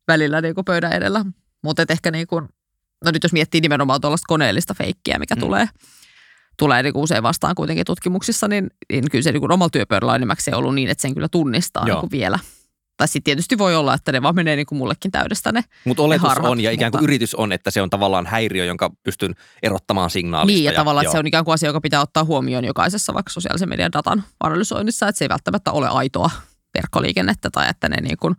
välillä niin kuin pöydän edellä. Mutta ehkä niin kuin, no nyt jos miettii nimenomaan tuollaista koneellista feikkiä, mikä mm. tulee, tulee niin kuin usein vastaan kuitenkin tutkimuksissa, niin, niin kyllä se niin kuin omalla työpöydällä enimmäkseen ollut niin, että sen kyllä tunnistaa niin kuin vielä – tai sitten tietysti voi olla, että ne vaan menee niin kuin mullekin täydestä ne Mutta oletus harhat, on ja ikään kuin mutta... yritys on, että se on tavallaan häiriö, jonka pystyn erottamaan signaalista. Niin, ja, ja tavallaan, että se on ikään kuin asia, joka pitää ottaa huomioon jokaisessa vaikka sosiaalisen median datan analysoinnissa, että se ei välttämättä ole aitoa verkkoliikennettä tai että ne niin kuin,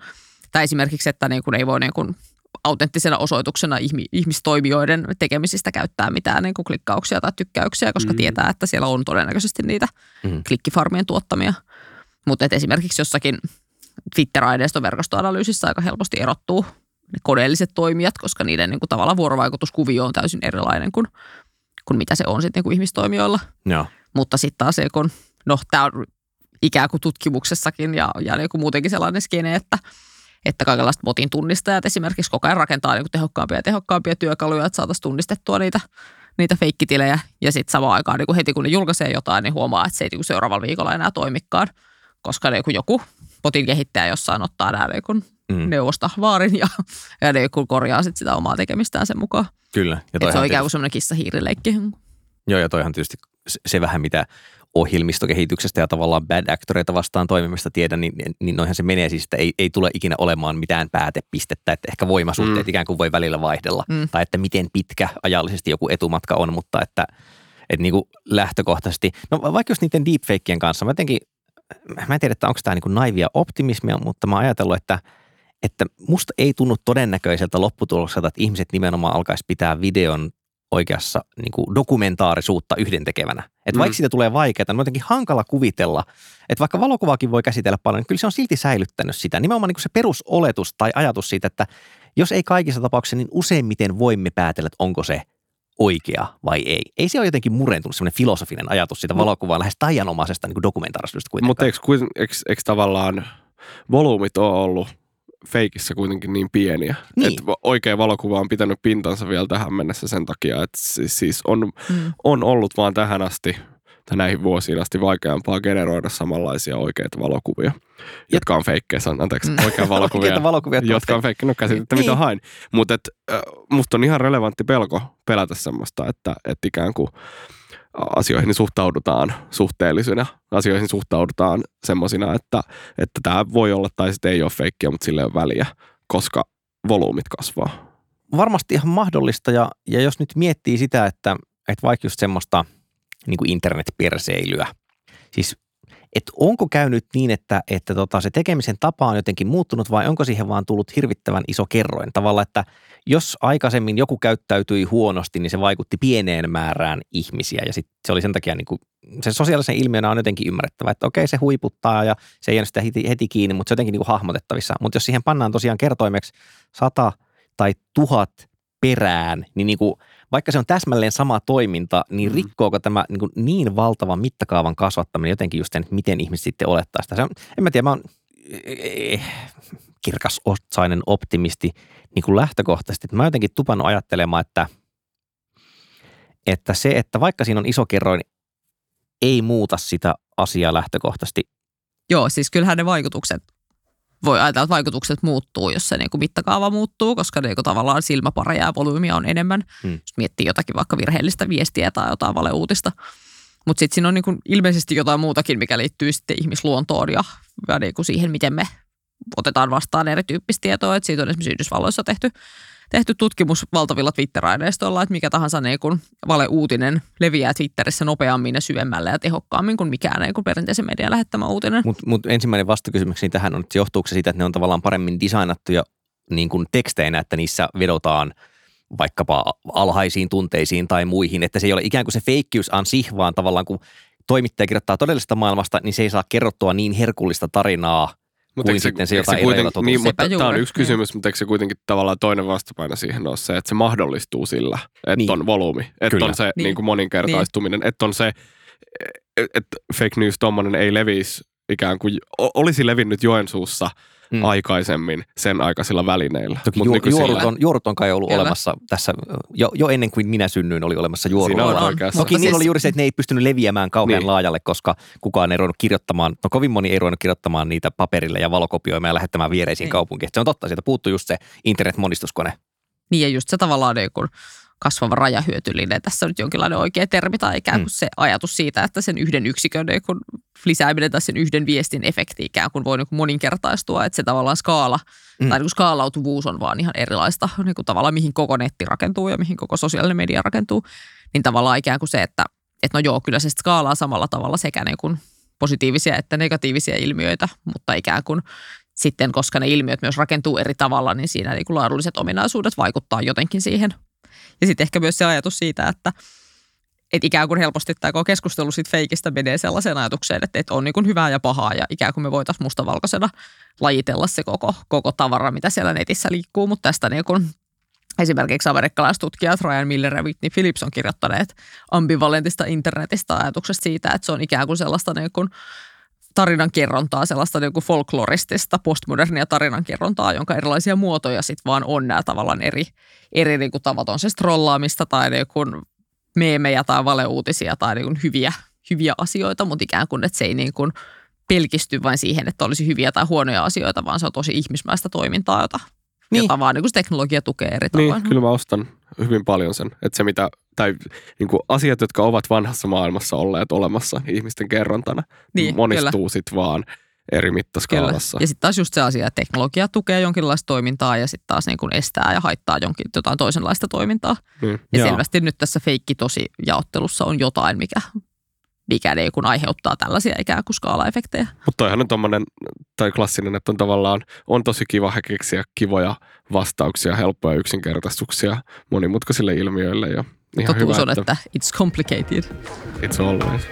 tai esimerkiksi, että niin kuin ei voi niin kuin autenttisena osoituksena ihmistoimijoiden tekemisistä käyttää mitään niin kuin klikkauksia tai tykkäyksiä, koska mm. tietää, että siellä on todennäköisesti niitä mm. klikkifarmien tuottamia. Mutta esimerkiksi jossakin Twitter-aineiston verkostoanalyysissä aika helposti erottuu ne koneelliset toimijat, koska niiden niin kuin, tavallaan vuorovaikutuskuvio on täysin erilainen kuin, kuin mitä se on sitten niin kuin ihmistoimijoilla. Joo. Mutta sitten taas se, kun, no tämä on ikään kuin tutkimuksessakin ja, ja niin kuin muutenkin sellainen skene, että, että kaikenlaiset botin tunnistajat esimerkiksi koko ajan rakentaa niin tehokkaampia ja tehokkaampia työkaluja, että saataisiin tunnistettua niitä, niitä feikkitilejä. Ja sitten samaan aikaan niin kuin heti kun ne julkaisee jotain, niin huomaa, että se ei niin seuraavalla viikolla enää toimikaan, koska niin kuin joku botin kehittäjä jossain ottaa nämä niin kuin mm. neuvosta vaarin ja, ja niin kuin korjaa sit sitä omaa tekemistään sen mukaan. Kyllä. Ja se on ikään kuin semmoinen kissa-hiirileikki. Joo, ja toihan tietysti se vähän mitä ohjelmistokehityksestä ja tavallaan bad actoreita vastaan toimimista tiedän, niin, niin noihän se menee siis, että ei, ei tule ikinä olemaan mitään päätepistettä, että ehkä voimasuhteet mm. ikään kuin voi välillä vaihdella, mm. tai että miten pitkä ajallisesti joku etumatka on, mutta että, että niin kuin lähtökohtaisesti, no vaikka jos niiden deepfakeien kanssa, mä jotenkin mä en tiedä, että onko tämä niin naivia optimismia, mutta mä oon ajatellut, että, että musta ei tunnu todennäköiseltä lopputulokselta, että ihmiset nimenomaan alkaisi pitää videon oikeassa niin kuin dokumentaarisuutta yhdentekevänä. Että mm. vaikka siitä tulee vaikeaa, niin on jotenkin hankala kuvitella, että vaikka valokuvaakin voi käsitellä paljon, niin kyllä se on silti säilyttänyt sitä. Nimenomaan niin kuin se perusoletus tai ajatus siitä, että jos ei kaikissa tapauksissa, niin useimmiten voimme päätellä, että onko se oikea vai ei. Ei se ole jotenkin murentunut semmoinen filosofinen ajatus siitä valokuvaa lähes taianomaisesta niin dokumentaarisuudesta kuitenkaan. Mutta eikö, eikö, eikö tavallaan volyymit ole ollut feikissä kuitenkin niin pieniä. Niin. Että oikea valokuva on pitänyt pintansa vielä tähän mennessä sen takia, että siis on, mm. on ollut vaan tähän asti tai näihin vuosiin asti vaikeampaa generoida samanlaisia oikeita valokuvia, Jep. jotka on feikkejä, anteeksi, mm. oikea valokuvia, valokuvia jotka on feikkejä, no käsitettä niin. mitä hain. Mutta äh, musta on ihan relevantti pelko pelätä semmoista, että et ikään kuin asioihin suhtaudutaan suhteellisina, asioihin suhtaudutaan semmoisina, että, että tämä voi olla tai sitten ei ole feikkiä, mutta sille on väliä, koska volyymit kasvaa. Varmasti ihan mahdollista ja, ja jos nyt miettii sitä, että, että vaikka just semmoista – niin kuin internetperseilyä. Siis että onko käynyt niin, että, että tota, se tekemisen tapa on jotenkin muuttunut vai onko siihen vaan tullut hirvittävän iso kerroin? Tavalla, että jos aikaisemmin joku käyttäytyi huonosti, niin se vaikutti pieneen määrään ihmisiä ja sit se oli sen takia niin kuin, se sosiaalisen ilmiönä on jotenkin ymmärrettävä, että okei se huiputtaa ja se ei ole sitä heti, heti kiinni, mutta se on jotenkin niin kuin hahmotettavissa. Mutta jos siihen pannaan tosiaan kertoimeksi sata tai tuhat perään, niin, niin kuin – vaikka se on täsmälleen sama toiminta, niin mm. rikkooko tämä niin, kuin niin valtavan mittakaavan kasvattaminen jotenkin just sen, miten ihmiset sitten olettaa sitä. Se on, en mä tiedä, mä oon eh, kirkasotsainen optimisti niin kuin lähtökohtaisesti. Mä jotenkin tupannut ajattelemaan, että, että se, että vaikka siinä on iso kerroin, ei muuta sitä asiaa lähtökohtaisesti. Joo, siis kyllähän ne vaikutukset voi ajatella, että vaikutukset muuttuu, jos se niin kuin mittakaava muuttuu, koska niin kuin tavallaan silmäpareja ja volyymiä on enemmän. Hmm. Jos miettii jotakin vaikka virheellistä viestiä tai jotain valeuutista. Mutta sitten siinä on niin kuin ilmeisesti jotain muutakin, mikä liittyy sitten ihmisluontoon ja, ja niin kuin siihen, miten me otetaan vastaan erityyppistä tietoa. Et siitä on esimerkiksi Yhdysvalloissa tehty tehty tutkimus valtavilla Twitter-aineistoilla, että mikä tahansa niin kuin valeuutinen leviää Twitterissä nopeammin ja syvemmälle ja tehokkaammin kuin mikään niin kuin perinteisen median lähettämä uutinen. Mutta mut ensimmäinen vastakysymykseni tähän on, että johtuuko se siitä, että ne on tavallaan paremmin designattuja niin kuin teksteinä, että niissä vedotaan vaikkapa alhaisiin tunteisiin tai muihin, että se ei ole ikään kuin se feikkiys an sich, vaan tavallaan kun toimittaja kirjoittaa todellisesta maailmasta, niin se ei saa kerrottua niin herkullista tarinaa mutta kuin sitten se, jotain se kuiten, niin, mutta tämä on yksi kysymys, niin. mutta eikö se kuitenkin tavallaan toinen vastapaino siihen ole se, että se mahdollistuu sillä, että niin. on volyymi, että Kyllä. on se niin. Niin kuin moninkertaistuminen, niin. että on se, että fake news tuommoinen ei levisi ikään kuin, olisi levinnyt Joensuussa – mm. aikaisemmin sen aikaisilla välineillä. Toki Mut ju- juorut, on, juorut on kai ollut Kyllä. olemassa tässä, jo, jo ennen kuin minä synnyin oli olemassa juoruja. Toki niillä oli juuri se, että ne ei pystynyt leviämään kauhean niin. laajalle, koska kukaan ei ruvennut kirjoittamaan, no kovin moni ei ruvennut kirjoittamaan niitä paperille ja valokopioimaan ja lähettämään viereisiin niin. kaupunkiin. Se on totta, sieltä puuttuu just se internet-monistuskone Niin ja just se tavallaan niin kuin kasvava rajahyötyllinen tässä on nyt jonkinlainen oikea termi tai ikään kuin mm. se ajatus siitä, että sen yhden yksikön niin kuin lisääminen tai sen yhden viestin efekti ikään kuin voi niin kuin moninkertaistua, että se tavallaan skaala mm. tai niin kuin skaalautuvuus on vaan ihan erilaista niin kuin tavallaan mihin koko netti rakentuu ja mihin koko sosiaalinen media rakentuu, niin tavallaan ikään kuin se, että, että no joo, kyllä se skaalaa samalla tavalla sekä niin kuin positiivisia että negatiivisia ilmiöitä, mutta ikään kuin sitten, koska ne ilmiöt myös rakentuu eri tavalla, niin siinä niin kuin laadulliset ominaisuudet vaikuttaa jotenkin siihen. Ja sitten ehkä myös se ajatus siitä, että, että ikään kuin helposti tämä keskustelu siitä feikistä menee sellaiseen ajatukseen, että, että on niin kuin hyvää ja pahaa ja ikään kuin me voitaisiin mustavalkoisena lajitella se koko, koko tavara, mitä siellä netissä liikkuu, mutta tästä niin kuin Esimerkiksi amerikkalaistutkijat Ryan Miller ja Whitney Phillips on kirjoittaneet ambivalentista internetistä ajatuksesta siitä, että se on ikään kuin sellaista niin kuin tarinan kerrontaa, sellaista niin kuin folkloristista, postmodernia tarinan kerrontaa, jonka erilaisia muotoja sitten vaan on nämä tavallaan eri, eri niin kuin tavat. On se trollaamista tai niin kuin meemejä tai valeuutisia tai niin kuin hyviä, hyviä asioita, mutta ikään kuin, että se ei niin kuin pelkisty vain siihen, että olisi hyviä tai huonoja asioita, vaan se on tosi ihmismäistä toimintaa, jota, niin. jota vaan niin kuin teknologia tukee eri tavoin. Niin, kyllä mä ostan hyvin paljon sen. Että se mitä, tai niin kuin asiat, jotka ovat vanhassa maailmassa olleet olemassa ihmisten kerrontana, niin, monistuu sitten vaan eri mittaskaalassa. Kyllä. Ja sitten taas just se asia, että teknologia tukee jonkinlaista toimintaa ja sitten taas niin kuin estää ja haittaa jonkin, jotain toisenlaista toimintaa. Mm. Ja Joo. selvästi nyt tässä feikki tosi jaottelussa on jotain, mikä mikä ei kun aiheuttaa tällaisia ikään kuin skaalaefektejä. Mutta toihan on tommonen, tai klassinen, että on tavallaan, on tosi kiva keksiä kivoja vastauksia, helppoja yksinkertaistuksia monimutkaisille ilmiöille. Ja ihan Totuus hyvä, on, että, että it's complicated. It's always.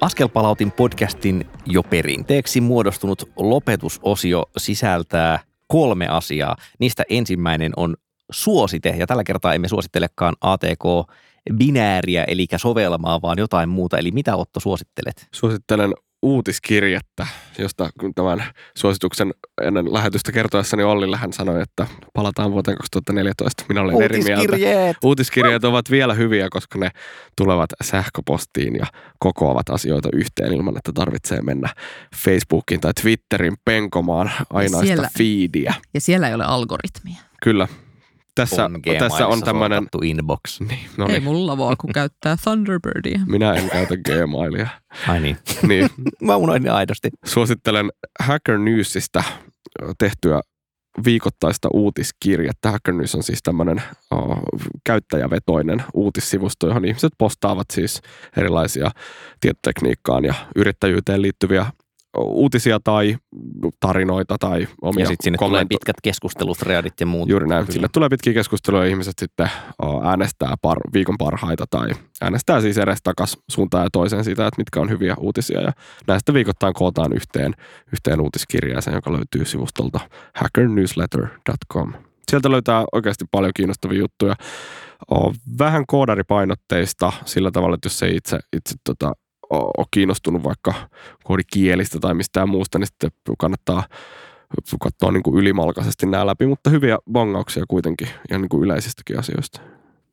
Askelpalautin podcastin jo perinteeksi muodostunut lopetusosio sisältää kolme asiaa. Niistä ensimmäinen on suosite, ja tällä kertaa emme suosittelekaan ATK-binääriä, eli sovelmaa, vaan jotain muuta. Eli mitä Otto suosittelet? Suosittelen uutiskirjettä, josta tämän suosituksen ennen lähetystä kertoessani Ollille hän sanoi, että palataan vuoteen 2014. Minä olen eri mieltä. Uutiskirjeet ovat vielä hyviä, koska ne tulevat sähköpostiin ja kokoavat asioita yhteen ilman, että tarvitsee mennä Facebookin tai Twitterin penkomaan ainaista siellä, feedia. Ja siellä ei ole algoritmia. Kyllä, tässä on, tässä on tämmöinen... inbox. Niin, no niin. Ei mulla vaan, kun käyttää Thunderbirdia. Minä en käytä Gmailia. Ai niin. niin. Mä unohdin aidosti. Suosittelen Hacker Newsista tehtyä viikoittaista uutiskirjettä. Hacker News on siis tämmöinen uh, käyttäjävetoinen uutissivusto, johon ihmiset postaavat siis erilaisia tietotekniikkaan ja yrittäjyyteen liittyviä uutisia tai tarinoita tai omia Ja sitten sinne tulee pitkät keskustelut, readit ja muut. Juuri näin. Sille tulee pitkiä keskusteluja ja ihmiset sitten äänestää par, viikon parhaita tai äänestää siis edes takas suuntaan ja toiseen siitä, että mitkä on hyviä uutisia. Ja näistä viikoittain kootaan yhteen, yhteen uutiskirjaisen, joka löytyy sivustolta hackernewsletter.com. Sieltä löytää oikeasti paljon kiinnostavia juttuja. Vähän koodaripainotteista sillä tavalla, että jos ei itse, itse tota, ole kiinnostunut vaikka koodikielistä tai mistään muusta, niin sitten kannattaa katsoa niin kuin ylimalkaisesti nämä läpi, mutta hyviä bongauksia kuitenkin ihan niin kuin yleisistäkin asioista.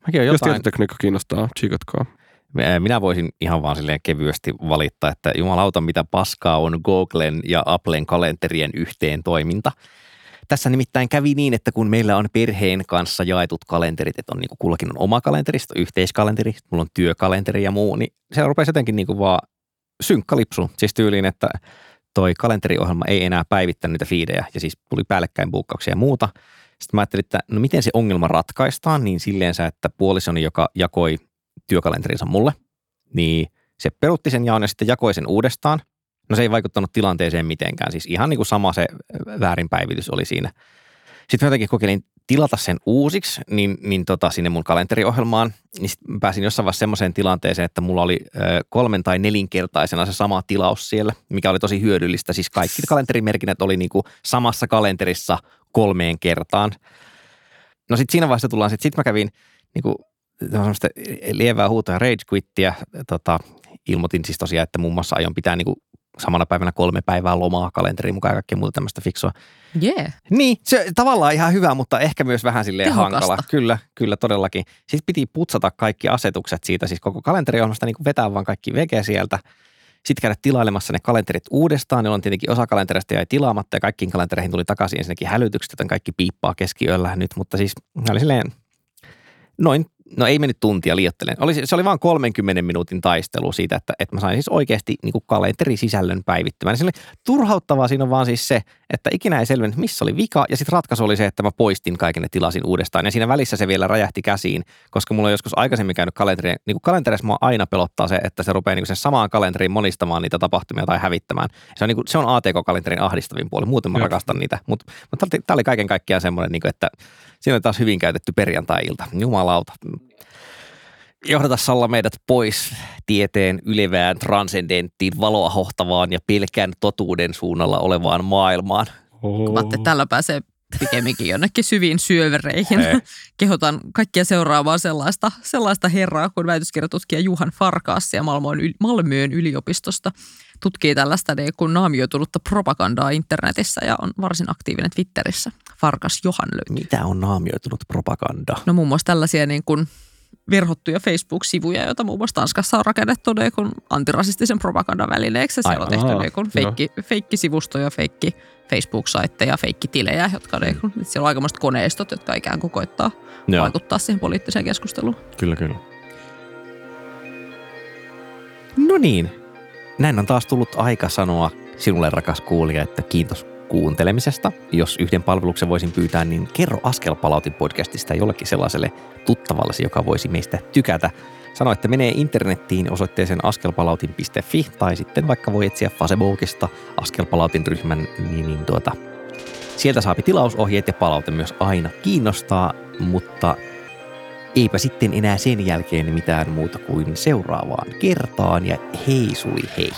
Mäkin Jos tietotekniikka kiinnostaa, tsiikatkaa. Minä voisin ihan vaan silleen kevyesti valittaa, että jumalauta mitä paskaa on Googlen ja Applen kalenterien yhteen toiminta. Tässä nimittäin kävi niin, että kun meillä on perheen kanssa jaetut kalenterit, että on niin kuin kullakin on oma kalenteri, yhteiskalenteri, mulla on työkalenteri ja muu, niin se rupesi jotenkin niin kuin vaan synkkalipsu. Siis tyyliin, että toi kalenteriohjelma ei enää päivittänyt niitä fiidejä ja siis tuli päällekkäin buukkauksia ja muuta. Sitten mä ajattelin, että no miten se ongelma ratkaistaan, niin silleensä, että puolisoni, joka jakoi työkalenterinsa mulle, niin se perutti sen jaon ja sitten jakoi sen uudestaan – No se ei vaikuttanut tilanteeseen mitenkään. Siis ihan niin kuin sama se väärinpäivitys oli siinä. Sitten mä jotenkin kokeilin tilata sen uusiksi niin, niin tota, sinne mun kalenteriohjelmaan. Niin sitten pääsin jossain vaiheessa semmoiseen tilanteeseen, että mulla oli ö, kolmen tai nelinkertaisena se sama tilaus siellä, mikä oli tosi hyödyllistä. Siis kaikki kalenterimerkinnät oli kuin samassa kalenterissa kolmeen kertaan. No sitten siinä vaiheessa tullaan, sitten sit mä kävin niin semmoista lievää huutoa rage quittiä. Tota, ilmoitin siis tosiaan, että muun muassa aion pitää niin kuin samana päivänä kolme päivää lomaa kalenteriin mukaan ja kaikkea muuta tämmöistä fiksua. Jee. Niin, se tavallaan ihan hyvä, mutta ehkä myös vähän silleen Tehokasta. hankala. Kyllä, kyllä todellakin. Sitten piti putsata kaikki asetukset siitä, siis koko kalenteriohjelmasta niin kuin vetää vaan kaikki veke sieltä. Sitten käydä tilailemassa ne kalenterit uudestaan, jolloin tietenkin osa kalenterista jäi tilaamatta ja kaikkiin kalentereihin tuli takaisin ensinnäkin hälytykset, joten kaikki piippaa keskiyöllä nyt, mutta siis oli silleen noin, no ei mennyt tuntia liiottelen. Oli, se oli vain 30 minuutin taistelu siitä, että, että mä sain siis oikeasti niin kuin kalenterisisällön päivittämään. Se oli turhauttavaa siinä on vaan siis se, että ikinä ei selvinnyt, missä oli vika. Ja sitten ratkaisu oli se, että mä poistin kaiken ne tilasin uudestaan. Ja siinä välissä se vielä räjähti käsiin, koska mulla on joskus aikaisemmin käynyt kalenteri. Niin kuin kalenterissa mua aina pelottaa se, että se rupeaa niin sen samaan kalenteriin monistamaan niitä tapahtumia tai hävittämään. Se on, niin kuin, se on ATK-kalenterin ahdistavin puoli. Muuten mä Joo. rakastan niitä. Mutta mut tämä oli kaiken kaikkiaan semmoinen, niin kuin, että siinä oli taas hyvin käytetty perjantai-ilta. Jumalauta. Johdata Salla meidät pois tieteen ylevään, transcendenttiin, valoa hohtavaan ja pelkän totuuden suunnalla olevaan maailmaan. Kuvatte, tällä pääsee pikemminkin jonnekin syviin syövereihin. Ei. Kehotan kaikkia seuraavaan sellaista, sellaista herraa kuin väitöskirjatutkija Juhan Farkaassia Malmöön, Malmöön yliopistosta. Tutkii tällaista niin kuin naamioitunutta propagandaa internetissä ja on varsin aktiivinen Twitterissä. Farkas Johan löytyy. Mitä on naamioitunut propaganda? No muun muassa tällaisia niin kuin verhottuja Facebook-sivuja, joita muun muassa Tanskassa on rakennettu niin kuin antirasistisen propagandan välineeksi. Siellä on tehty niin kuin feikki, feikkisivustoja, feikki Facebook-saitteja, feikkitilejä, jotka niin kuin, siellä on aikamoiset koneistot, jotka ikään kuin koittaa Joo, vaikuttaa siihen poliittiseen keskusteluun. kyllä, kyllä. No niin, näin on taas tullut aika sanoa sinulle rakas kuulija, että kiitos kuuntelemisesta. Jos yhden palveluksen voisin pyytää, niin kerro Askelpalautin podcastista jollekin sellaiselle tuttavallesi, joka voisi meistä tykätä. Sano, että menee internettiin osoitteeseen askelpalautin.fi tai sitten vaikka voi etsiä Facebookista Askelpalautin ryhmän, niin, niin tuota, sieltä saapi tilausohjeet ja palaute myös aina kiinnostaa, mutta eipä sitten enää sen jälkeen mitään muuta kuin seuraavaan kertaan ja hei suli hei.